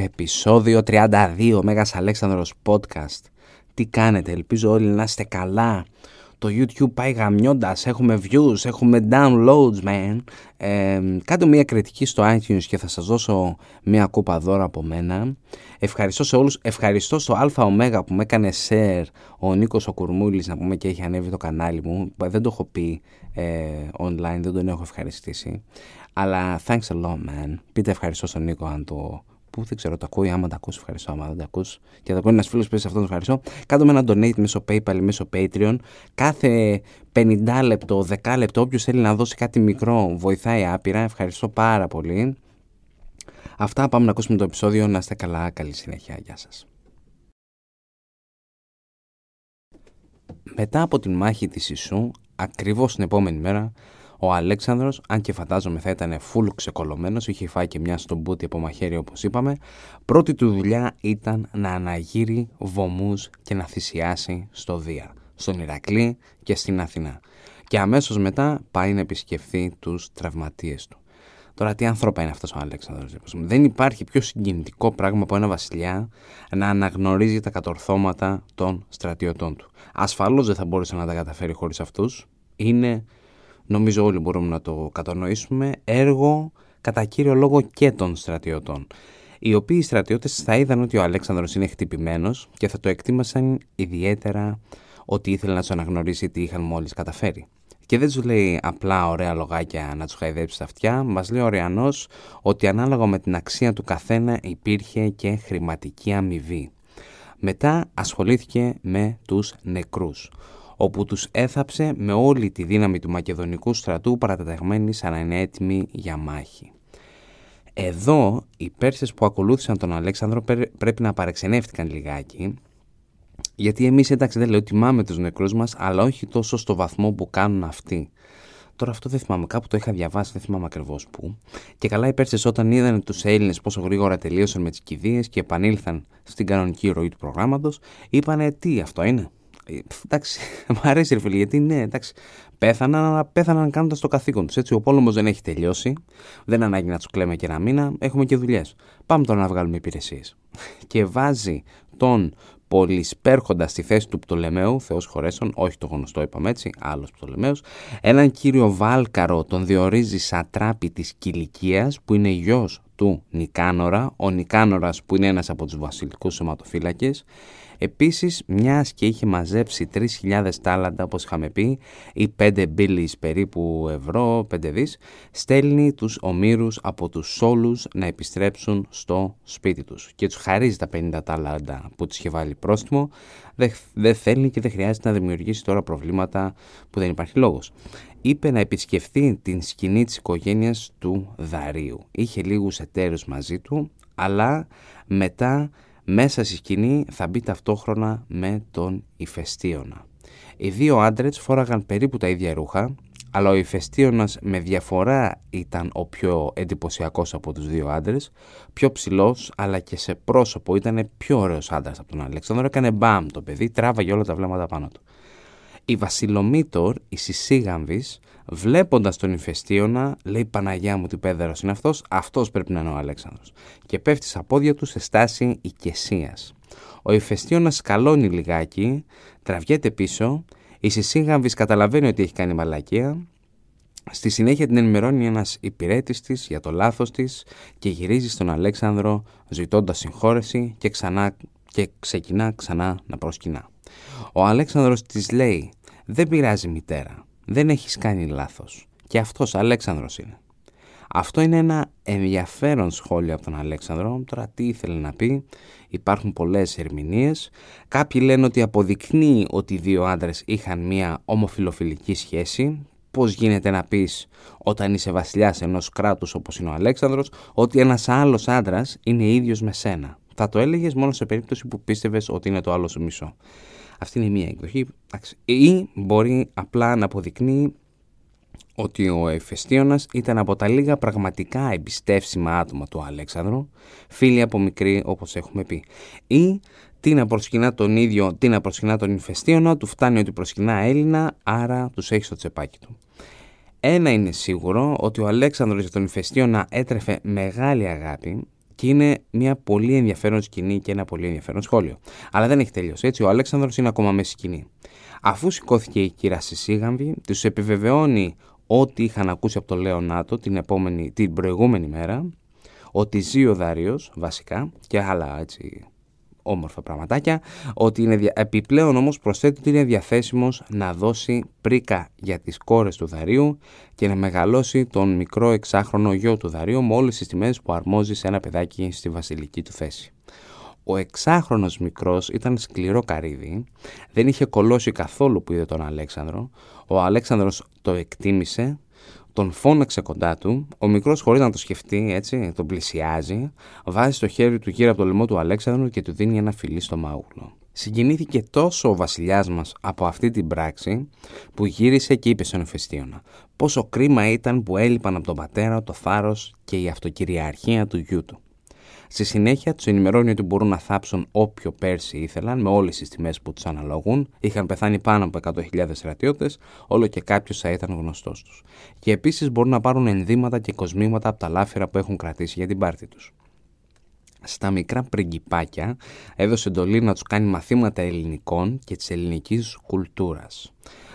Επισόδιο 32 Μέγας Αλέξανδρος Podcast. Τι κάνετε, ελπίζω όλοι να είστε καλά. Το YouTube πάει γαμιώντας, έχουμε views, έχουμε downloads man. Ε, Κάντε μια κριτική στο iTunes και θα σας δώσω μια κούπα δώρα από μένα. Ευχαριστώ σε όλους, ευχαριστώ στο ΑΟ που με έκανε share. Ο Νίκος ο Κουρμούλης να πούμε και έχει ανέβει το κανάλι μου. Δεν το έχω πει ε, online, δεν τον έχω ευχαριστήσει. Αλλά thanks a lot man. Πείτε ευχαριστώ στον Νίκο αν το που δεν ξέρω, το ακούει. Άμα τα ακούς, ευχαριστώ. Άμα δεν τα ακούς και τα ακούει ένας φίλος που σε αυτόν, ευχαριστώ. Κάτω με ένα donate μέσω PayPal ή μέσω Patreon. Κάθε 50 λεπτό, 10 λεπτό, όποιος θέλει να δώσει κάτι μικρό, βοηθάει άπειρα. Ευχαριστώ πάρα πολύ. Αυτά πάμε να ακούσουμε το επεισόδιο. Να είστε καλά. Καλή συνέχεια. Γεια σας. Μετά από την μάχη της Ισού, ακριβώς την επόμενη μέρα, ο Αλέξανδρος, αν και φαντάζομαι θα ήταν φουλ ξεκολωμένος, είχε φάει και μια στον μπούτι από μαχαίρι όπως είπαμε, πρώτη του δουλειά ήταν να αναγύρει βωμούς και να θυσιάσει στο Δία, στον Ηρακλή και στην Αθηνά. Και αμέσως μετά πάει να επισκεφθεί τους τραυματίες του. Τώρα, τι άνθρωπα είναι αυτός ο Αλέξανδρος. Δεν υπάρχει πιο συγκινητικό πράγμα από ένα βασιλιά να αναγνωρίζει τα κατορθώματα των στρατιωτών του. Ασφαλώς δεν θα μπορούσε να τα καταφέρει χωρίς αυτούς. Είναι νομίζω όλοι μπορούμε να το κατανοήσουμε, έργο κατά κύριο λόγο και των στρατιωτών. Οι οποίοι στρατιώτες θα είδαν ότι ο Αλέξανδρος είναι χτυπημένος και θα το εκτίμασαν ιδιαίτερα ότι ήθελε να τους αναγνωρίσει τι είχαν μόλις καταφέρει. Και δεν τους λέει απλά ωραία λογάκια να τους χαϊδέψει στα αυτιά, μας λέει ο ότι ανάλογα με την αξία του καθένα υπήρχε και χρηματική αμοιβή. Μετά ασχολήθηκε με τους νεκρούς όπου τους έθαψε με όλη τη δύναμη του μακεδονικού στρατού παρατεταγμένοι σαν να είναι έτοιμοι για μάχη. Εδώ οι Πέρσες που ακολούθησαν τον Αλέξανδρο πρέπει να παρεξενεύτηκαν λιγάκι γιατί εμείς εντάξει δεν λέω τιμάμε τους νεκρούς μας αλλά όχι τόσο στο βαθμό που κάνουν αυτοί. Τώρα αυτό δεν θυμάμαι, κάπου το είχα διαβάσει, δεν θυμάμαι ακριβώς πού. Και καλά οι Πέρσες όταν είδαν τους Έλληνες πόσο γρήγορα τελείωσαν με τις κηδείες και επανήλθαν στην κανονική ροή του προγράμματος, είπανε τι αυτό είναι; Εντάξει, μου αρέσει ρε φίλε, γιατί ναι, εντάξει, πέθαναν, αλλά πέθαναν κάνοντας το καθήκον τους. Έτσι, ο πόλεμος δεν έχει τελειώσει, δεν ανάγκη να τους κλαίμε και ένα μήνα, έχουμε και δουλειές. Πάμε τώρα να βγάλουμε υπηρεσίες. Και βάζει τον πολυσπέρχοντα στη θέση του Πτολεμαίου, Θεός χωρέσον, όχι το γνωστό είπαμε έτσι, άλλος Πτολεμαίος, έναν κύριο Βάλκαρο τον διορίζει σατράπη της Κιλικίας, που είναι γιος του Νικάνορα, ο Νικάνορας που είναι ένας από τους βασιλικούς σωματοφύλακες, Επίσης, μιας και είχε μαζέψει 3.000 τάλαντα, όπως είχαμε πει, ή 5 μπίλις περίπου ευρώ, 5 δις, στέλνει τους ομήρους από τους σόλους να επιστρέψουν στο σπίτι τους. Και τους χαρίζει τα 50 τάλαντα που τους είχε βάλει πρόστιμο, δεν δε θέλει και δεν χρειάζεται να δημιουργήσει τώρα προβλήματα που δεν υπάρχει λόγος. Είπε να επισκεφθεί την σκηνή της οικογένειας του Δαρίου. Είχε λίγους εταίρους μαζί του, αλλά μετά μέσα στη σκηνή θα μπει ταυτόχρονα με τον Ηφαιστίωνα. Οι δύο άντρες φόραγαν περίπου τα ίδια ρούχα, αλλά ο Ηφαιστίωνας με διαφορά ήταν ο πιο εντυπωσιακός από τους δύο άντρες, πιο ψηλός, αλλά και σε πρόσωπο ήταν πιο ωραίος άντρας από τον Αλέξανδρο, έκανε μπαμ το παιδί, τράβαγε όλα τα βλέμματα πάνω του. Η Βασιλομήτωρ, η Σισίγαμβης, βλέποντας τον Ηφαιστίωνα, λέει Παναγιά μου τι πέδερος είναι αυτός, αυτός πρέπει να είναι ο Αλέξανδρος. Και πέφτει στα πόδια του σε στάση οικεσίας. Ο Ηφαιστίωνας σκαλώνει λιγάκι, τραβιέται πίσω, η Σισίγαμβης καταλαβαίνει ότι έχει κάνει μαλακία, Στη συνέχεια την ενημερώνει ένας υπηρέτης της για το λάθος της και γυρίζει στον Αλέξανδρο ζητώντας συγχώρεση και, ξανά, και ξεκινά ξανά να προσκυνά. Ο Αλέξανδρος της λέει «Δεν πειράζει μητέρα, δεν έχεις κάνει λάθος και αυτός Αλέξανδρος είναι». Αυτό είναι ένα ενδιαφέρον σχόλιο από τον Αλέξανδρο. Τώρα τι ήθελε να πει. Υπάρχουν πολλές ερμηνείες. Κάποιοι λένε ότι αποδεικνύει ότι οι δύο άντρες είχαν μια ομοφιλοφιλική σχέση. Πώς γίνεται να πεις όταν είσαι βασιλιάς ενός κράτους όπως είναι ο Αλέξανδρος ότι ένας άλλος άντρας είναι ίδιος με σένα; Θα το έλεγες μόνο σε περίπτωση που πίστευες ότι είναι το άλλος σου μισό. Αυτή είναι μία εκδοχή. Ή μπορεί απλά να αποδεικνύει ότι ο Εφεστίωνας ήταν από τα λίγα πραγματικά εμπιστεύσιμα άτομα του Αλέξανδρου, φίλοι από μικρή όπως έχουμε πει. Ή τι να προσκυνά τον ίδιο, τι να προσκυνά τον Εφεστίωνα, του φτάνει ότι προσκυνά Έλληνα, άρα τους έχει στο τσεπάκι του. Ένα είναι σίγουρο ότι ο Αλέξανδρος για τον Ηφαιστίωνα έτρεφε μεγάλη αγάπη Και είναι μια πολύ ενδιαφέρον σκηνή και ένα πολύ ενδιαφέρον σχόλιο. Αλλά δεν έχει τελειώσει έτσι. Ο Αλέξανδρος είναι ακόμα μέσα σκηνή. Αφού σηκώθηκε η κύρα Σισίγαμβη, τους επιβεβαιώνει ό,τι είχαν ακούσει από το Λέονάτο την, επόμενη, την προηγούμενη μέρα, ότι ζει ο Δάριος βασικά και άλλα έτσι όμορφα πραγματάκια, ότι είναι, επιπλέον όμως προσθέτει ότι είναι διαθέσιμος να δώσει πρίκα για τις κόρες του Δαρίου και να μεγαλώσει τον μικρό εξάχρονο γιο του Δαρίου με όλες τις τιμές που αρμόζει σε ένα παιδάκι στη βασιλική του θέση. Ο εξάχρονος μικρός ήταν σκληρό καρύδι, δεν είχε κολώσει καθόλου που είδε τον Αλέξανδρο. Ο Αλέξανδρος το εκτίμησε, τον φώναξε κοντά του, ο μικρός χωρίς να το σκεφτεί έτσι, τον πλησιάζει, βάζει το χέρι του γύρω από το λαιμό του Αλέξανδρου και του δίνει ένα φιλί στο μάγουλο. Συγκινήθηκε τόσο ο βασιλιάς μας από αυτή την πράξη που γύρισε και είπε στον Εφεστίωνα πόσο κρίμα ήταν που έλειπαν από τον πατέρα το θάρρος και η αυτοκυριαρχία του γιού του. Στη συνέχεια τους ενημερώνει ότι μπορούν να θάψουν όποιο πέρσι ήθελαν με όλες τις τιμές που τους αναλογούν. Είχαν πεθάνει πάνω από 100.000 στρατιώτες, όλο και κάποιος θα ήταν γνωστός τους. Και επίσης μπορούν να πάρουν ενδύματα και κοσμήματα από τα λάφυρα που έχουν κρατήσει για την πάρτη τους. Στα μικρά πριγκιπάκια έδωσε εντολή να τους κάνει μαθήματα ελληνικών και της ελληνικής κουλτούρας.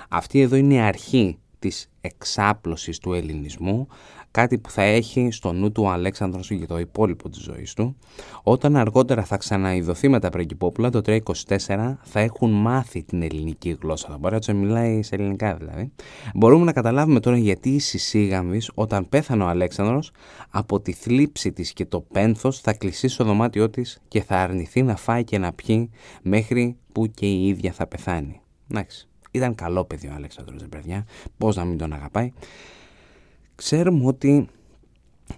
Αυτή εδώ είναι η αρχή της εξάπλωσης του ελληνισμού κάτι που θα έχει στο νου του ο Αλέξανδρος για το υπόλοιπο της ζωής του. Όταν αργότερα θα ξαναειδωθεί με τα πριγκυπόπουλα, το 324 θα έχουν μάθει την ελληνική γλώσσα. Θα μπορεί να μιλάει σε ελληνικά δηλαδή. Μπορούμε να καταλάβουμε τώρα γιατί η Σισίγαμβης όταν πέθανε ο Αλέξανδρος από τη θλίψη της και το πένθος θα κλεισεί στο δωμάτιό της και θα αρνηθεί να φάει και να πιει μέχρι που και η ίδια θα πεθάνει. Εντάξει. Ήταν καλό παιδί ο Αλέξανδρος, παιδιά. Πώς να μην τον αγαπάει. Ξέρουμε ότι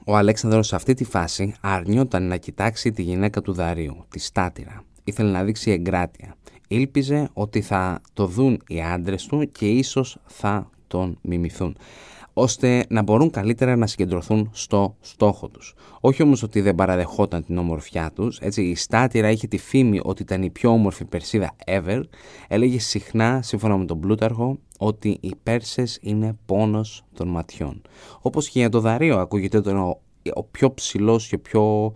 ο Αλέξανδρος σε αυτή τη φάση αρνιόταν να κοιτάξει τη γυναίκα του Δαρίου, τη Στάτηρα. Ήθελε να δείξει εγκράτεια. Ήλπιζε ότι θα το δουν οι άντρες του και ίσως θα τον μιμηθούν ώστε να μπορούν καλύτερα να συγκεντρωθούν στο στόχο τους. Όχι όμως ότι δεν παραδεχόταν την ομορφιά τους, έτσι η Στάτηρα είχε τη φήμη ότι ήταν η πιο όμορφη Περσίδα ever, έλεγε συχνά, σύμφωνα με τον Πλούταρχο, ότι οι Πέρσες είναι πόνος των ματιών. Όπως και για το Δαρίο ακούγεται ότι ο, ο πιο ψηλός και πιο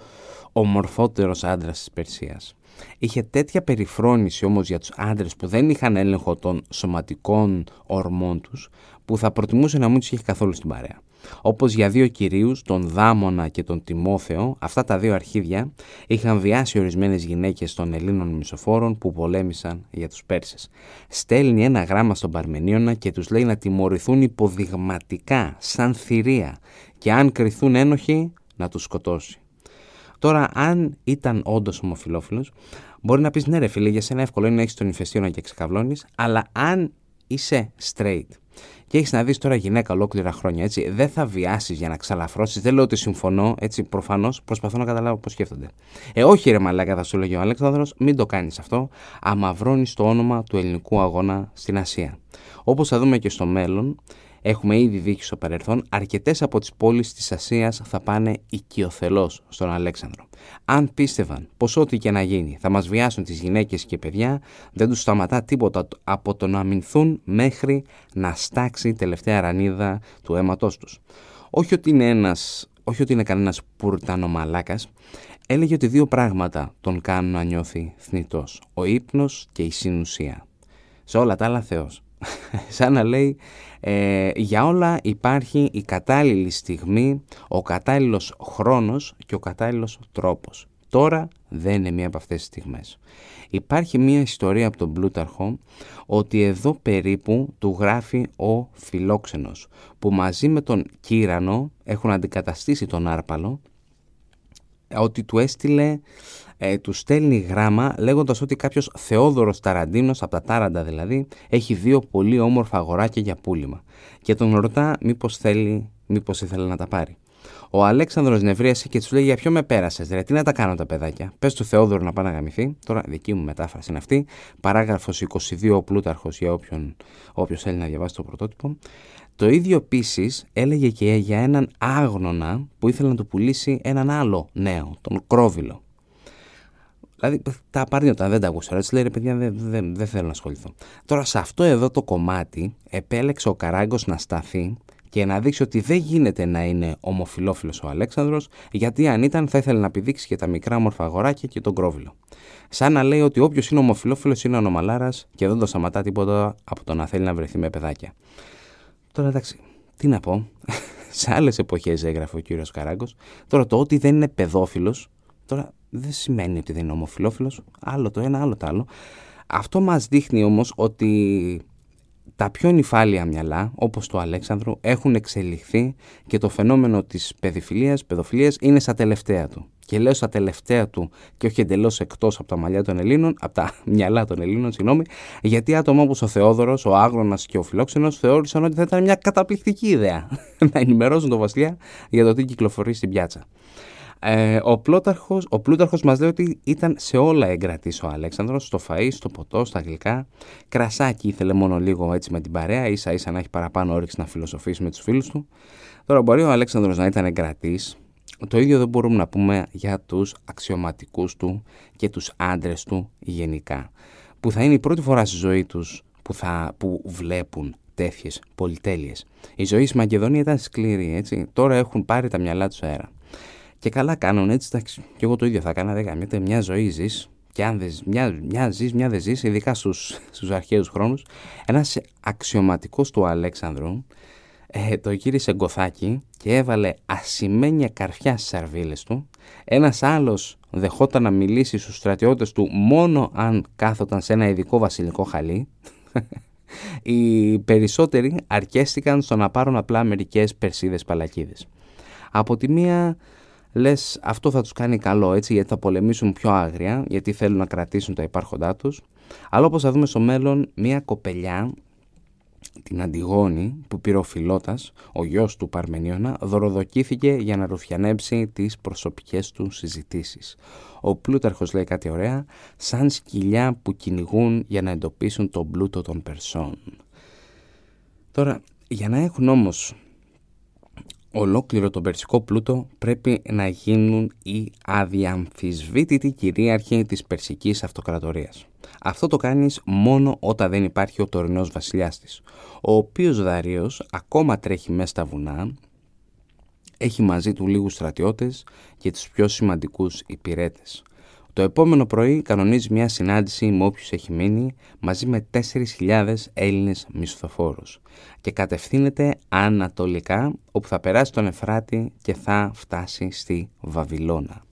ομορφότερος άντρας της Περσίας. Είχε τέτοια περιφρόνηση όμως για τους άντρες που δεν είχαν έλεγχο των σωματικών ορμών τους που θα προτιμούσε να μην τους είχε καθόλου στην παρέα. Όπως για δύο κυρίους, τον Δάμονα και τον Τιμόθεο, αυτά τα δύο αρχίδια είχαν βιάσει ορισμένες γυναίκες των Ελλήνων μισοφόρων που πολέμησαν για τους Πέρσες. Στέλνει ένα γράμμα στον Παρμενίωνα και τους λέει να τιμωρηθούν υποδειγματικά, σαν θηρία και αν κρυθούν ένοχοι να τους σκοτώσει. Τώρα, αν ήταν όντως ομοφυλόφιλος, μπορεί να πεις ναι, ρε φίλε, για σένα εύκολο είναι να έχεις τον ηφαιστείο και ξεκαβλώνει, αλλά αν είσαι straight και έχεις να δεις τώρα γυναίκα ολόκληρα χρόνια, έτσι, δεν θα βιάσεις για να ξαλαφρώσεις. Δεν λέω ότι συμφωνώ, έτσι, προφανώς προσπαθώ να καταλάβω πώς σκέφτονται. Ε, όχι ρε μαλάκα, θα σου λέγει ο Αλέξανδρος, μην το κάνεις αυτό. Αμαυρώνεις το όνομα του ελληνικού αγώνα στην Ασία. Όπως θα δούμε και στο μέλλον, Έχουμε ήδη δείξει στο παρελθόν, αρκετές από τις πόλεις της Ασίας θα πάνε οικειοθελώς στον Αλέξανδρο. Αν πίστευαν πως ό,τι και να γίνει θα μας βιάσουν τις γυναίκες και παιδιά, δεν τους σταματά τίποτα από το να αμυνθούν μέχρι να στάξει η τελευταία ρανίδα του αίματός τους. Όχι ότι είναι ένας, όχι ότι είναι κανένας πουρτανομαλάκας, έλεγε ότι δύο πράγματα τον κάνουν να νιώθει θνητός. Ο ύπνος και η συνουσία. Σε όλα τα άλλα Θεός. Σαν να λέει ε, για όλα υπάρχει η κατάλληλη στιγμή, ο κατάλληλος χρόνος και ο κατάλληλος τρόπος. Τώρα δεν είναι μία από αυτές τις στιγμές. Υπάρχει μία ιστορία από τον Πλούταρχο ότι εδώ περίπου του γράφει ο Φιλόξενος που μαζί με τον Κύρανο έχουν αντικαταστήσει τον Άρπαλο ότι του έστειλε ε, του στέλνει γράμμα λέγοντας ότι κάποιος Θεόδωρος Ταραντίνος, από τα Τάραντα δηλαδή, έχει δύο πολύ όμορφα αγοράκια για πούλημα. Και τον ρωτά μήπως θέλει, μήπως ήθελε να τα πάρει. Ο Αλέξανδρος νευρίασε και τους λέει: Για ποιο με πέρασες, ρε, τι να τα κάνω τα παιδάκια. Πες του Θεόδωρο να πάει να γαμηθεί. Τώρα, δική μου μετάφραση είναι αυτή. Παράγραφος 22 ο Πλούταρχος για όποιον όποιος θέλει να διαβάσει το πρωτότυπο. Το ίδιο επίσης έλεγε και για έναν άγνωνα που ήθελε να του πουλήσει έναν άλλο νέο, τον Κρόβιλο. Δηλαδή τα απαρνιόταν, δεν τα ακούσα. Έτσι λέει ρε παιδιά, δεν, δεν, θέλω να ασχοληθώ. Τώρα σε αυτό εδώ το κομμάτι επέλεξε ο Καράγκος να σταθεί και να δείξει ότι δεν γίνεται να είναι ομοφιλόφιλος ο Αλέξανδρος γιατί αν ήταν θα ήθελε να πηδήξει και τα μικρά όμορφα αγοράκια και τον κρόβιλο. Σαν να λέει ότι όποιος είναι ομοφιλόφιλος είναι ονομαλάρας και δεν το σταματά τίποτα από το να θέλει να βρεθεί με παιδάκια. Τώρα εντάξει, τι να πω, σε άλλες εποχές έγραφε ο κύριος Καράγκος. Τώρα το ότι δεν είναι παιδόφιλος, τώρα δεν σημαίνει ότι δεν είναι ομοφιλόφιλος. Άλλο το ένα, άλλο το άλλο. Αυτό μας δείχνει όμως ότι τα πιο νυφάλια μυαλά, όπως το Αλέξανδρο, έχουν εξελιχθεί και το φαινόμενο της παιδοφιλίας, παιδοφιλίας είναι στα τελευταία του. Και λέω στα τελευταία του και όχι εντελώς εκτός από τα μαλλιά των Ελλήνων, από τα μυαλά των Ελλήνων, συγγνώμη, γιατί άτομα όπως ο Θεόδωρος, ο Άγρονας και ο Φιλόξενος θεώρησαν ότι θα ήταν μια καταπληκτική ιδέα να ενημερώσουν τον Βασιλιά για το τι κυκλοφορεί στην πιάτσα. Ε, ο, Πλούταρχος, ο Πλούταρχος μας λέει ότι ήταν σε όλα εγκρατής ο Αλέξανδρος, στο φαΐς, στο ποτό, στα γλυκά. Κρασάκι ήθελε μόνο λίγο έτσι με την παρέα, ίσα ίσα να έχει παραπάνω όρεξη να φιλοσοφήσει με τους φίλους του. Τώρα μπορεί ο Αλέξανδρος να ήταν εγκρατής, το ίδιο δεν μπορούμε να πούμε για τους αξιωματικούς του και τους άντρες του γενικά, που θα είναι η πρώτη φορά στη ζωή τους που, θα, που βλέπουν τέτοιες πολυτέλειες. Η ζωή στη Μακεδονία ήταν σκληρή, έτσι. Τώρα έχουν πάρει τα μυαλά τους αέρα. Και καλά κάνουν έτσι, εντάξει, και εγώ το ίδιο θα έκανα, δεν καμιέται, μια ζωή ζεις, και αν δεν, μια, μια ζεις, μια δεν ζεις, ειδικά στους, στους αρχαίους χρόνους, ένας αξιωματικός του Αλέξανδρου ε, το γύρισε γκοθάκι και έβαλε ασημένια καρφιά στις σαρβίλες του. Ένας άλλος δεχόταν να μιλήσει στους στρατιώτες του μόνο αν κάθονταν σε ένα ειδικό βασιλικό χαλί. Οι περισσότεροι αρκέστηκαν στο να πάρουν απλά μερικές περσίδες παλακίδες. Από τη μία λες αυτό θα τους κάνει καλό έτσι γιατί θα πολεμήσουν πιο άγρια γιατί θέλουν να κρατήσουν τα υπάρχοντά τους αλλά όπως θα δούμε στο μέλλον μια κοπελιά την Αντιγόνη που πήρε ο Φιλότας, ο γιος του Παρμενίωνα, δωροδοκήθηκε για να ρουφιανέψει τις προσωπικές του συζητήσεις. Ο Πλούταρχος λέει κάτι ωραία, σαν σκυλιά που κυνηγούν για να εντοπίσουν τον πλούτο των Περσών. Τώρα, για να έχουν όμως ολόκληρο τον περσικό πλούτο πρέπει να γίνουν οι αδιαμφισβήτητοι κυρίαρχοι της περσικής αυτοκρατορίας. Αυτό το κάνεις μόνο όταν δεν υπάρχει ο τωρινός βασιλιάς της, ο οποίος Δαρίος ακόμα τρέχει μέσα στα βουνά, έχει μαζί του λίγους στρατιώτες και τους πιο σημαντικούς υπηρέτες. Το επόμενο πρωί κανονίζει μια συνάντηση με όποιους έχει μείνει μαζί με 4.000 Έλληνες μισθοφόρους και κατευθύνεται ανατολικά όπου θα περάσει τον Εφράτη και θα φτάσει στη Βαβυλώνα.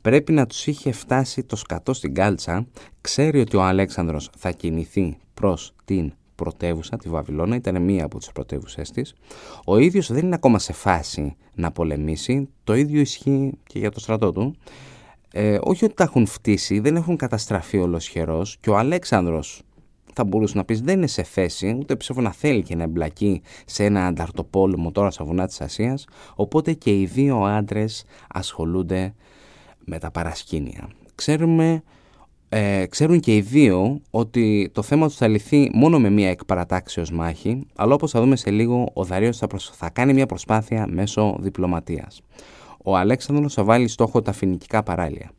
Πρέπει να τους είχε φτάσει το σκατό στην κάλτσα, ξέρει ότι ο Αλέξανδρος θα κινηθεί προς την πρωτεύουσα, τη Βαβυλώνα, ήταν μία από τις πρωτεύουσές της. Ο ίδιος δεν είναι ακόμα σε φάση να πολεμήσει, το ίδιο ισχύει και για το στρατό του. Ε, όχι ότι τα έχουν φτύσει, δεν έχουν καταστραφεί ολοσχερός και ο Αλέξανδρος θα μπορούσε να πεις δεν είναι σε θέση, ούτε πιστεύω να θέλει και να εμπλακεί σε ένα ανταρτοπόλεμο τώρα στα βουνά της Ασίας, οπότε και οι δύο άντρες ασχολούνται με τα παρασκήνια. Ξέρουμε, ε, ξέρουν και οι δύο ότι το θέμα τους θα λυθεί μόνο με μία εκπαρατάξεως μάχη, αλλά όπως θα δούμε σε λίγο, ο Δαρίος θα, θα κάνει μια προσπάθεια μέσω διπλωματίας. Ο Αλέξανδρος θα βάλει στόχο τα φοινικικά παράλια.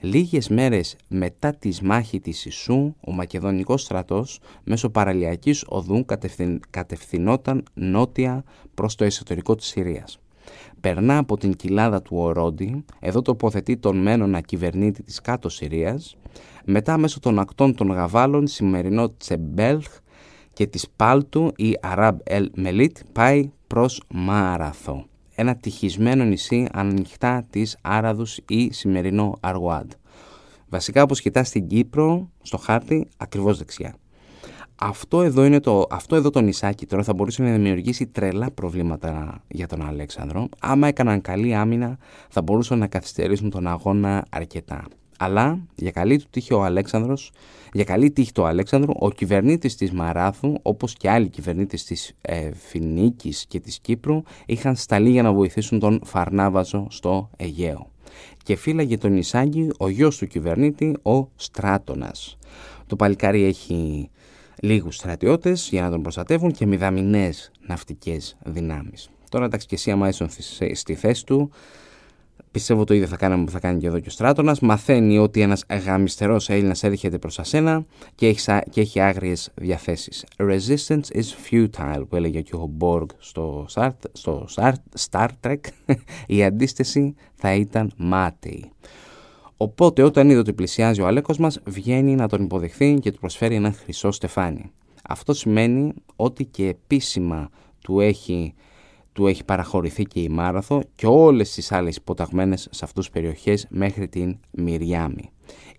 Λίγες μέρες μετά τη μάχη της Ισού, ο Μακεδονικός στρατός μέσω παραλιακής οδού κατευθυνόταν νότια προς το εσωτερικό της Συρίας περνά από την κοιλάδα του Ορόντι, εδώ τοποθετεί τον Μένονα κυβερνήτη της κάτω Συρίας, μετά μέσω των ακτών των Γαβάλων, σημερινό Τσεμπέλχ και της Πάλτου η Αράμπ Ελ Μελίτ πάει προς Μάραθο, ένα τυχισμένο νησί ανοιχτά της Άραδους ή σημερινό Αργουάντ. Βασικά όπως κοιτάς στην Κύπρο, στο χάρτη, ακριβώς δεξιά. Αυτό εδώ, είναι το, αυτό εδώ το νησάκι τώρα θα μπορούσε να δημιουργήσει τρελά προβλήματα για τον Αλέξανδρο. Άμα έκαναν καλή άμυνα θα μπορούσαν να καθυστερήσουν τον αγώνα αρκετά. Αλλά για καλή του τύχη ο Αλέξανδρος, για καλή τύχη του Αλέξανδρου, ο κυβερνήτης της Μαράθου, όπως και άλλοι κυβερνήτες της ε, Φινίκης και της Κύπρου, είχαν σταλεί για να βοηθήσουν τον Φαρνάβαζο στο Αιγαίο. Και φύλαγε τον νησάκι ο γιος του κυβερνήτη, ο Στράτονας. Το παλικάρι έχει λίγους στρατιώτες για να τον προστατεύουν και μηδαμινές ναυτικές δυνάμεις. Τώρα εντάξει και εσύ άμα ήσουν στη θέση του Πιστεύω το ίδιο θα κάναμε που θα κάνει και εδώ και ο Στράτονα. Μαθαίνει ότι ένας γαμιστερός Έλληνας έρχεται προς ασένα και έχεις, και έχει άγριες διαθέσεις. Resistance is futile, που έλεγε και ο Μπόργκ στο, Star, στο Star Trek. Η αντίσταση θα ήταν μάταιη. Οπότε όταν είδε ότι πλησιάζει ο Αλέκο μας, βγαίνει να τον υποδεχθεί και του προσφέρει ένα χρυσό στεφάνι. Αυτό σημαίνει ότι και επίσημα του έχει του έχει παραχωρηθεί και η Μάραθο και όλες τις άλλες υποταγμένες σε αυτούς τις περιοχές μέχρι την Μυριάμι.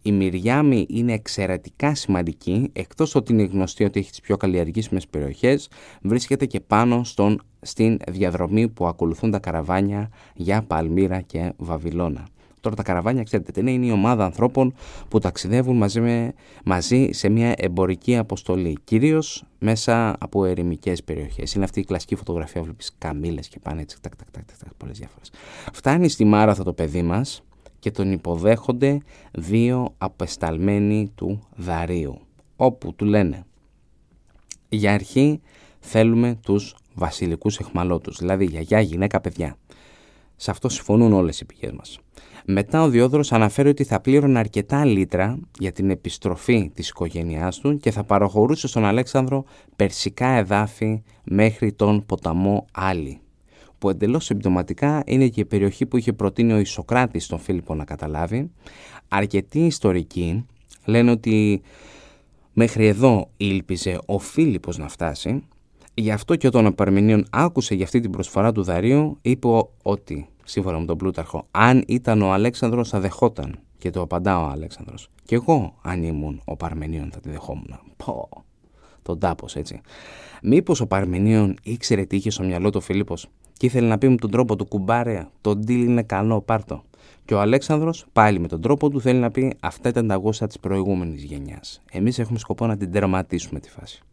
Η Μυριάμι είναι εξαιρετικά σημαντική, εκτός ότι είναι γνωστή ότι έχει τις πιο καλλιεργήσιμες περιοχές, βρίσκεται και πάνω στον, στην διαδρομή που ακολουθούν τα καραβάνια για Παλμύρα και Βαβυλώνα. Τώρα τα καραβάνια, ξέρετε τι είναι, είναι η ομάδα ανθρώπων που ταξιδεύουν μαζί, με, μαζί σε μια εμπορική αποστολή. Κυρίως μέσα από ερημικές περιοχές. Είναι αυτή η κλασική φωτογραφία, βλέπεις καμίλε και πάνε έτσι, τακ, τακ, τακ, τακ, πολλές διάφορες. Φτάνει στη Μάραθο το παιδί μας και τον υποδέχονται δύο απεσταλμένοι του Δαρίου. Όπου του λένε, για αρχή θέλουμε τους βασιλικούς εχμαλώτους, δηλαδή γιαγιά, γυναίκα, παιδιά. Σε αυτό συμφωνούν όλες οι πηγές μας. Μετά ο Διόδωρος αναφέρει ότι θα πλήρωνε αρκετά λίτρα για την επιστροφή της οικογένειάς του και θα παραχωρούσε στον Αλέξανδρο περσικά εδάφη μέχρι τον ποταμό Άλλη που εντελώς συμπτωματικά είναι και η περιοχή που είχε προτείνει ο Ισοκράτης τον Φίλιππο να καταλάβει. Αρκετοί ιστορικοί λένε ότι μέχρι εδώ ήλπιζε ο Φίλιππος να φτάσει Γι' αυτό και όταν ο Παρμενίων άκουσε για αυτή την προσφορά του Δαρίου, είπε ότι, σύμφωνα με τον Πλούταρχο, αν ήταν ο Αλέξανδρος θα δεχόταν. Και το απαντά ο Αλέξανδρος. Και εγώ, αν ήμουν ο Παρμενίων, θα τη δεχόμουν. Πω, τον τάπος έτσι. Μήπως ο Παρμενίων ήξερε τι είχε στο μυαλό του Φίλιππος και ήθελε να πει με τον τρόπο του κουμπάρε, το ντύλ είναι καλό, πάρτο. Και ο Αλέξανδρος πάλι με τον τρόπο του θέλει να πει αυτά ήταν τα γούστα της προηγούμενης γενιάς. Εμείς έχουμε σκοπό να την τερματίσουμε τη φάση.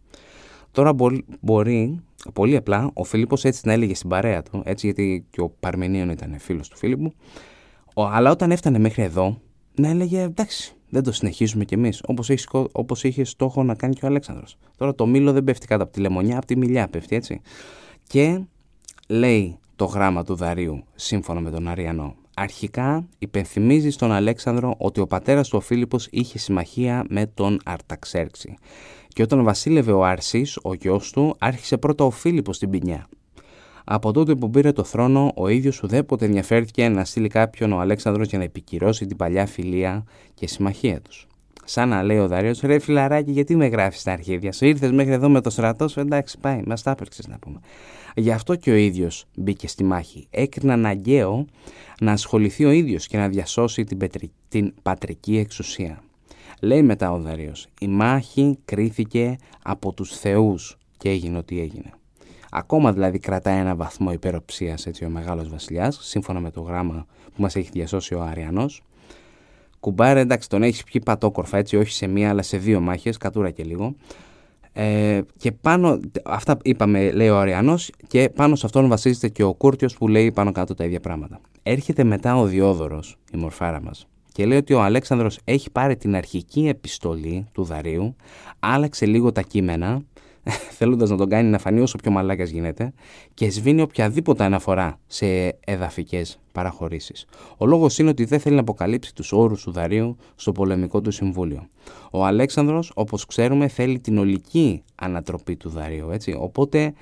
Τώρα μπορεί, πολύ απλά, ο Φίλιππος έτσι να έλεγε στην παρέα του, έτσι γιατί και ο Παρμενίων ήταν φίλος του Φίλιππου, αλλά όταν έφτανε μέχρι εδώ, να έλεγε εντάξει, δεν το συνεχίζουμε κι εμείς, όπως, έχει, όπως είχε στόχο να κάνει και ο Αλέξανδρος. Τώρα το μήλο δεν πέφτει κάτω από τη λεμονιά, από τη μιλιά πέφτει έτσι. Και λέει το γράμμα του Δαρίου, σύμφωνα με τον Αριανό. Αρχικά υπενθυμίζει στον Αλέξανδρο ότι ο πατέρας του ο Φίλιππος είχε συμμαχία με τον Αρταξέρξη και όταν βασίλευε ο Άρσης, ο γιος του, άρχισε πρώτα ο Φίλιππος στην ποινιά. Από τότε που πήρε το θρόνο, ο ίδιος ουδέποτε ενδιαφέρθηκε να στείλει κάποιον ο Αλέξανδρος για να επικυρώσει την παλιά φιλία και συμμαχία τους. Σαν να λέει ο Δαρίο, ρε φιλαράκι, γιατί με γράφεις τα αρχίδια σου; Ήρθες μέχρι εδώ με το στρατό σου, εντάξει, πάει, μας τα έπαιρξε να πούμε. Γι' αυτό και ο ίδιος μπήκε στη μάχη. Έκρινε αναγκαίο να ασχοληθεί ο ίδιος και να διασώσει την, την πατρική εξουσία. Λέει μετά ο Δαρίος, η μάχη κρίθηκε από τους θεούς και έγινε ό,τι έγινε. Ακόμα δηλαδή κρατάει ένα βαθμό υπεροψίας έτσι ο μεγάλος βασιλιάς, σύμφωνα με το γράμμα που μας έχει διασώσει ο Αριανός. Κουμπάρε εντάξει τον έχεις πιει πατόκορφα έτσι, όχι σε μία αλλά σε δύο μάχες, κατούρα και λίγο. Ε, και πάνω, αυτά είπαμε λέει ο Αριανός και πάνω σε αυτόν βασίζεται και ο Κούρτιος που λέει πάνω κάτω τα ίδια πράγματα. Έρχεται μετά ο Διόδωρος, η μορφάρα μας, και λέει ότι ο Αλέξανδρος έχει πάρει την αρχική επιστολή του Δαρίου, άλλαξε λίγο τα κείμενα, θέλοντας να τον κάνει να φανεί όσο πιο μαλάκας γίνεται και σβήνει οποιαδήποτε αναφορά σε εδαφικές παραχωρήσεις. Ο λόγος είναι ότι δεν θέλει να αποκαλύψει τους όρους του Δαρίου στο πολεμικό του συμβούλιο. Ο Αλέξανδρος, όπως ξέρουμε, θέλει την ολική ανατροπή του Δαρίου, έτσι, οπότε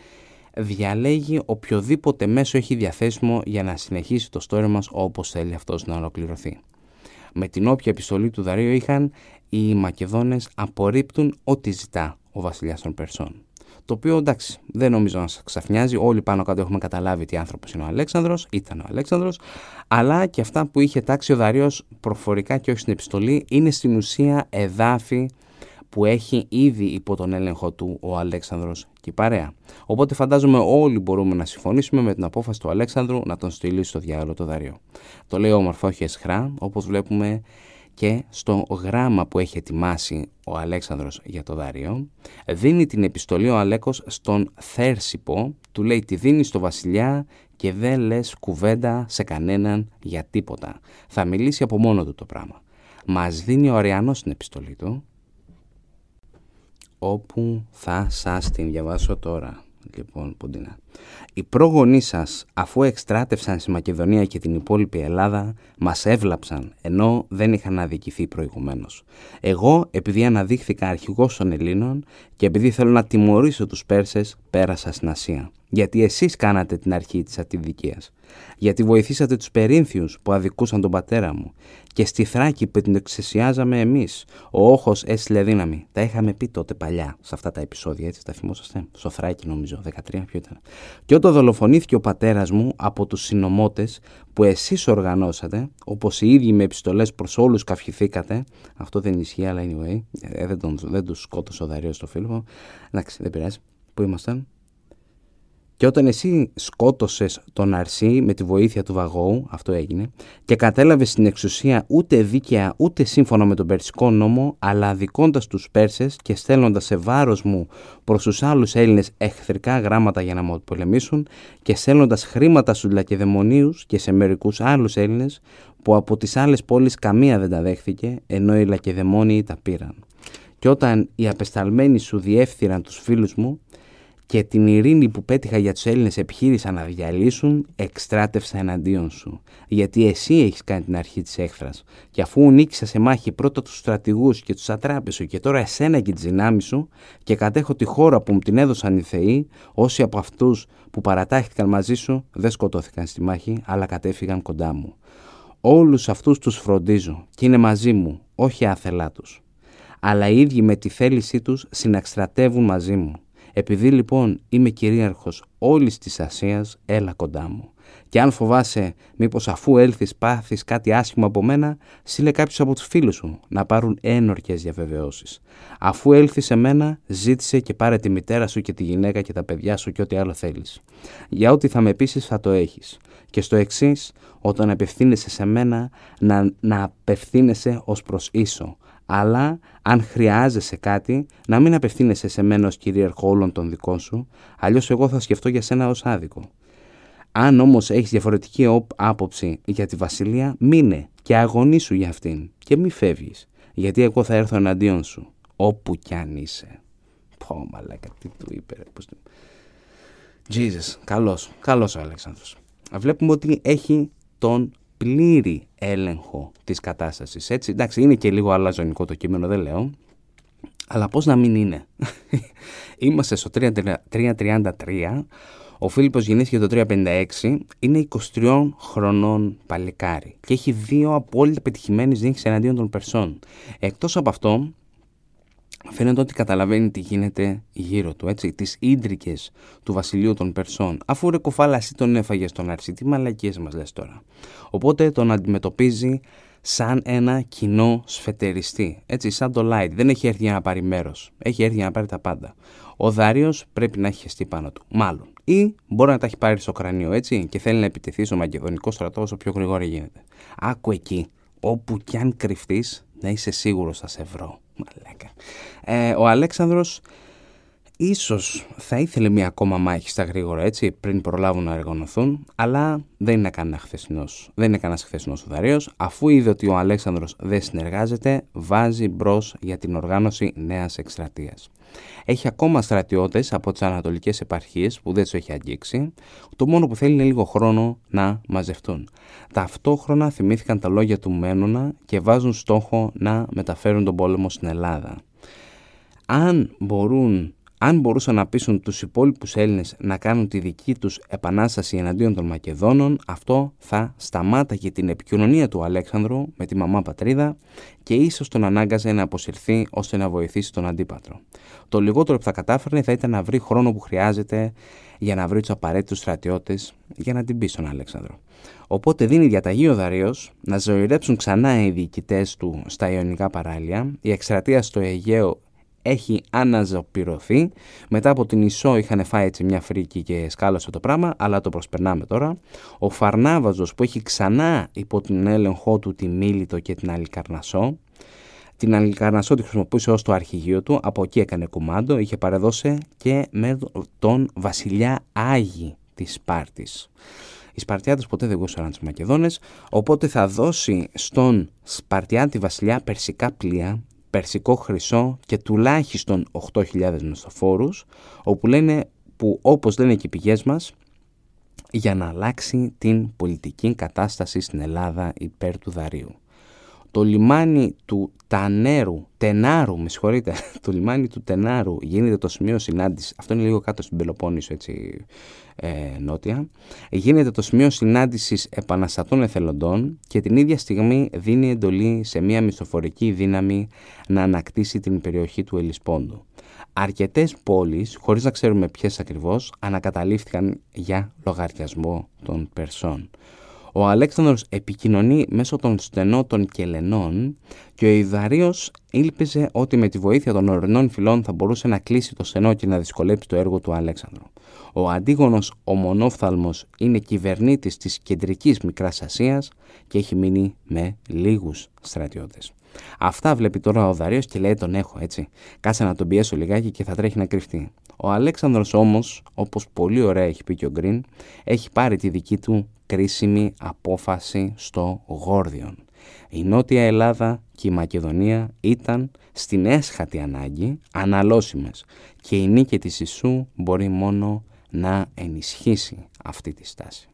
διαλέγει οποιοδήποτε μέσο έχει διαθέσιμο για να συνεχίσει το story μας όπως θέλει αυτός να ολοκληρωθεί. Με την όποια επιστολή του Δαρίου είχαν, οι Μακεδόνες απορρίπτουν ό,τι ζητά ο βασιλιάς των Περσών. Το οποίο εντάξει, δεν νομίζω να σας ξαφνιάζει. Όλοι πάνω κάτω έχουμε καταλάβει τι άνθρωπος είναι ο Αλέξανδρος, ήταν ο Αλέξανδρος, αλλά και αυτά που είχε τάξει ο Δαρίο προφορικά και όχι στην επιστολή είναι στην ουσία εδάφη που έχει ήδη υπό τον έλεγχο του ο Αλέξανδρος και η παρέα. Οπότε φαντάζομαι όλοι μπορούμε να συμφωνήσουμε με την απόφαση του Αλέξανδρου να τον στείλει στο διάλογο το Δαρίο. Το λέει όμορφο όχι εσχρά, όπως βλέπουμε και στο γράμμα που έχει ετοιμάσει ο Αλέξανδρος για το Δάριο, δίνει την επιστολή ο Αλέκος στον Θέρσιπο, του λέει τη δίνει στο βασιλιά και δεν λες κουβέντα σε κανέναν για τίποτα. Θα μιλήσει από μόνο του το πράγμα. Μας δίνει ο Αριανός την επιστολή του όπου θα σας την διαβάσω τώρα. Λοιπόν, Ποντίνα. Οι πρόγονοί σας, αφού εκστράτευσαν στη Μακεδονία και την υπόλοιπη Ελλάδα, μας έβλαψαν, ενώ δεν είχαν αδικηθεί προηγουμένως. Εγώ, επειδή αναδείχθηκα αρχηγός των Ελλήνων και επειδή θέλω να τιμωρήσω τους Πέρσες, πέρασα στην Ασία. Γιατί εσείς κάνατε την αρχή της ατιδικίας γιατί βοηθήσατε τους Περίνθιους που αδικούσαν τον πατέρα μου και στη Θράκη που την εξαισιάζαμε εμείς. Ο όχος έστειλε δύναμη. Τα είχαμε πει τότε παλιά σε αυτά τα επεισόδια, έτσι τα θυμόσαστε; Στο Θράκη νομίζω, 13 ποιο ήταν. Και όταν δολοφονήθηκε ο πατέρας μου από τους συνομότες που εσείς οργανώσατε, όπως οι ίδιοι με επιστολές προς όλους καυχηθήκατε, αυτό δεν ισχύει, αλλά anyway, ε, δεν, τον, δεν τους σκότωσε ο Δαρίος στο φίλο. Εντάξει, δεν πειράζει. Πού ήμασταν; Και όταν εσύ σκότωσες τον Αρσί με τη βοήθεια του Βαγόου, αυτό έγινε, και κατέλαβες στην εξουσία ούτε δίκαια ούτε σύμφωνα με τον Περσικό νόμο, αλλά αδικώντας τους Πέρσες και στέλνοντας σε βάρος μου προς τους άλλους Έλληνες εχθρικά γράμματα για να μου πολεμήσουν και στέλνοντας χρήματα στους Λακεδαιμονίους και σε μερικούς άλλους Έλληνες που από τις άλλες πόλεις καμία δεν τα δέχθηκε, ενώ οι Λακεδαιμόνιοι τα πήραν. Και όταν οι απεσταλμένοι σου διεύθυραν τους φίλους μου, και την ειρήνη που πέτυχα για τους Έλληνες επιχείρησαν να διαλύσουν, εξτράτευσα εναντίον σου. Γιατί εσύ έχεις κάνει την αρχή της έχθρας. Και αφού νίκησα σε μάχη πρώτα τους στρατηγούς και τους ατράπες σου και τώρα εσένα και τις δυνάμεις σου και κατέχω τη χώρα που μου την έδωσαν οι Θεοί, όσοι από αυτούς που παρατάχθηκαν μαζί σου δεν σκοτώθηκαν στη μάχη, αλλά κατέφυγαν κοντά μου. Όλους αυτούς τους φροντίζω και είναι μαζί μου, όχι άθελά τους. Αλλά οι ίδιοι με τη θέλησή τους συναξτρατεύουν μαζί μου επειδή λοιπόν είμαι κυρίαρχος όλης της Ασίας, έλα κοντά μου. Και αν φοβάσαι μήπως αφού έλθεις πάθεις κάτι άσχημο από μένα, σύλλε κάποιους από τους φίλους σου να πάρουν ένορκες διαβεβαιώσεις. Αφού έλθεις σε μένα, ζήτησε και πάρε τη μητέρα σου και τη γυναίκα και τα παιδιά σου και ό,τι άλλο θέλεις. Για ό,τι θα με πείσεις θα το έχεις. Και στο εξής, όταν απευθύνεσαι σε μένα, να, να απευθύνεσαι ως προς ίσο, αλλά αν χρειάζεσαι κάτι, να μην απευθύνεσαι σε μένα ως κυρίαρχο όλων των δικών σου, αλλιώς εγώ θα σκεφτώ για σένα ως άδικο. Αν όμως έχεις διαφορετική άποψη για τη βασιλεία, μείνε και αγωνίσου για αυτήν και μη φεύγεις, γιατί εγώ θα έρθω εναντίον σου, όπου κι αν είσαι. Πω μαλάκα, τι του είπε ρε, πώς... Jesus, καλός, καλός ο Αλέξανδρος. Βλέπουμε ότι έχει τον πλήρη έλεγχο της κατάστασης. Έτσι, εντάξει, είναι και λίγο αλαζονικό το κείμενο, δεν λέω. Αλλά πώς να μην είναι. Είμαστε στο 333. Ο Φίλιππος γεννήθηκε το 356. Είναι 23 χρονών παλικάρι. Και έχει δύο απόλυτα πετυχημένες νύχες εναντίον των Περσών. Εκτός από αυτό, φαίνεται ότι καταλαβαίνει τι γίνεται γύρω του, έτσι, τις ίντρικες του βασιλείου των Περσών, αφού ρε κοφάλα εσύ τον έφαγες στον Αρσί, τι μαλακίες μας λες τώρα. Οπότε τον αντιμετωπίζει σαν ένα κοινό σφετεριστή, έτσι, σαν το Light, δεν έχει έρθει για να πάρει μέρος, έχει έρθει για να πάρει τα πάντα. Ο Δάριος πρέπει να έχει χεστεί πάνω του, μάλλον. Ή μπορεί να τα έχει πάρει στο κρανίο, έτσι, και θέλει να επιτεθεί στο μακεδονικό στρατό όσο πιο γρήγορα γίνεται. Άκου εκεί, όπου κι αν κρυφτείς, να είσαι σίγουρος θα σε βρω. Μαλάκα. Ε, ο Αλέξανδρος ίσως θα ήθελε μια ακόμα μάχη στα γρήγορα έτσι πριν προλάβουν να εργονοθούν αλλά δεν είναι κανένα χθεσινός, δεν είναι κανένας χθεσινός ο Δαρίος αφού είδε ότι ο Αλέξανδρος δεν συνεργάζεται βάζει μπρος για την οργάνωση νέας εκστρατείας. Έχει ακόμα στρατιώτες από τις ανατολικές επαρχίες που δεν τους έχει αγγίξει. Το μόνο που θέλει είναι λίγο χρόνο να μαζευτούν. Ταυτόχρονα θυμήθηκαν τα λόγια του Μένωνα και βάζουν στόχο να μεταφέρουν τον πόλεμο στην Ελλάδα. Αν μπορούν αν μπορούσαν να πείσουν τους υπόλοιπους Έλληνες να κάνουν τη δική τους επανάσταση εναντίον των Μακεδόνων, αυτό θα σταμάταγε την επικοινωνία του Αλέξανδρου με τη μαμά πατρίδα και ίσως τον ανάγκαζε να αποσυρθεί ώστε να βοηθήσει τον αντίπατρο. Το λιγότερο που θα κατάφερνε θα ήταν να βρει χρόνο που χρειάζεται για να βρει τους απαραίτητους στρατιώτες για να την πει στον Αλέξανδρο. Οπότε δίνει διαταγή ο Δαρίο να ζωηρέψουν ξανά οι διοικητές του στα Ιωνικά παράλια. Η εκστρατεία στο Αιγαίο έχει αναζωπηρωθεί. Μετά από την Ισό είχαν φάει έτσι μια φρίκη και σκάλωσε το πράγμα, αλλά το προσπερνάμε τώρα. Ο Φαρνάβαζος που έχει ξανά υπό την έλεγχό του τη Μίλητο και την Αλικαρνασό, την Αλικαρνασό τη χρησιμοποιούσε ως το αρχηγείο του, από εκεί έκανε κουμάντο, είχε παρεδώσει και με τον βασιλιά Άγη της Σπάρτης. Οι Σπαρτιάτες ποτέ δεν γούσαν τους Μακεδόνες, οπότε θα δώσει στον Σπαρτιάτη βασιλιά περσικά πλοία περσικό χρυσό και τουλάχιστον 8.000 μισθοφόρους, όπου λένε που όπως λένε και οι πηγές μας για να αλλάξει την πολιτική κατάσταση στην Ελλάδα υπέρ του Δαρίου. Το λιμάνι του Τανέρου, Τενάρου, με συγχωρείτε, το λιμάνι του Τενάρου γίνεται το σημείο συνάντησης. Αυτό είναι λίγο κάτω στην Πελοπόννησο, έτσι ε, νότια. Γίνεται το σημείο συνάντησης επαναστατών εθελοντών και την ίδια στιγμή δίνει εντολή σε μια μισθοφορική δύναμη να ανακτήσει την περιοχή του Ελισπόντου. Αρκετές πόλεις, χωρίς να ξέρουμε ποιες ακριβώς, ανακαταλήφθηκαν για λογαριασμό των Περσών. Ο Αλέξανδρος επικοινωνεί μέσω των στενότων και λενών και ο Ιδαρίος ήλπιζε ότι με τη βοήθεια των ορεινών φυλών θα μπορούσε να κλείσει το στενό και να δυσκολέψει το έργο του Αλέξανδρου. Ο Αντίγονος ο Μονόφθαλμος είναι κυβερνήτης της κεντρικής Μικράς Ασίας και έχει μείνει με λίγους στρατιώτες. Αυτά βλέπει τώρα ο Δαρίος και λέει τον έχω έτσι. Κάτσε να τον πιέσω λιγάκι και θα τρέχει να κρυφτεί. Ο Αλέξανδρος όμως, όπως πολύ ωραία έχει πει και ο Γκριν, έχει πάρει τη δική του κρίσιμη απόφαση στο Γόρδιον. Η Νότια Ελλάδα και η Μακεδονία ήταν στην έσχατη ανάγκη αναλώσιμες και η νίκη της Ισού μπορεί μόνο να ενισχύσει αυτή τη στάση.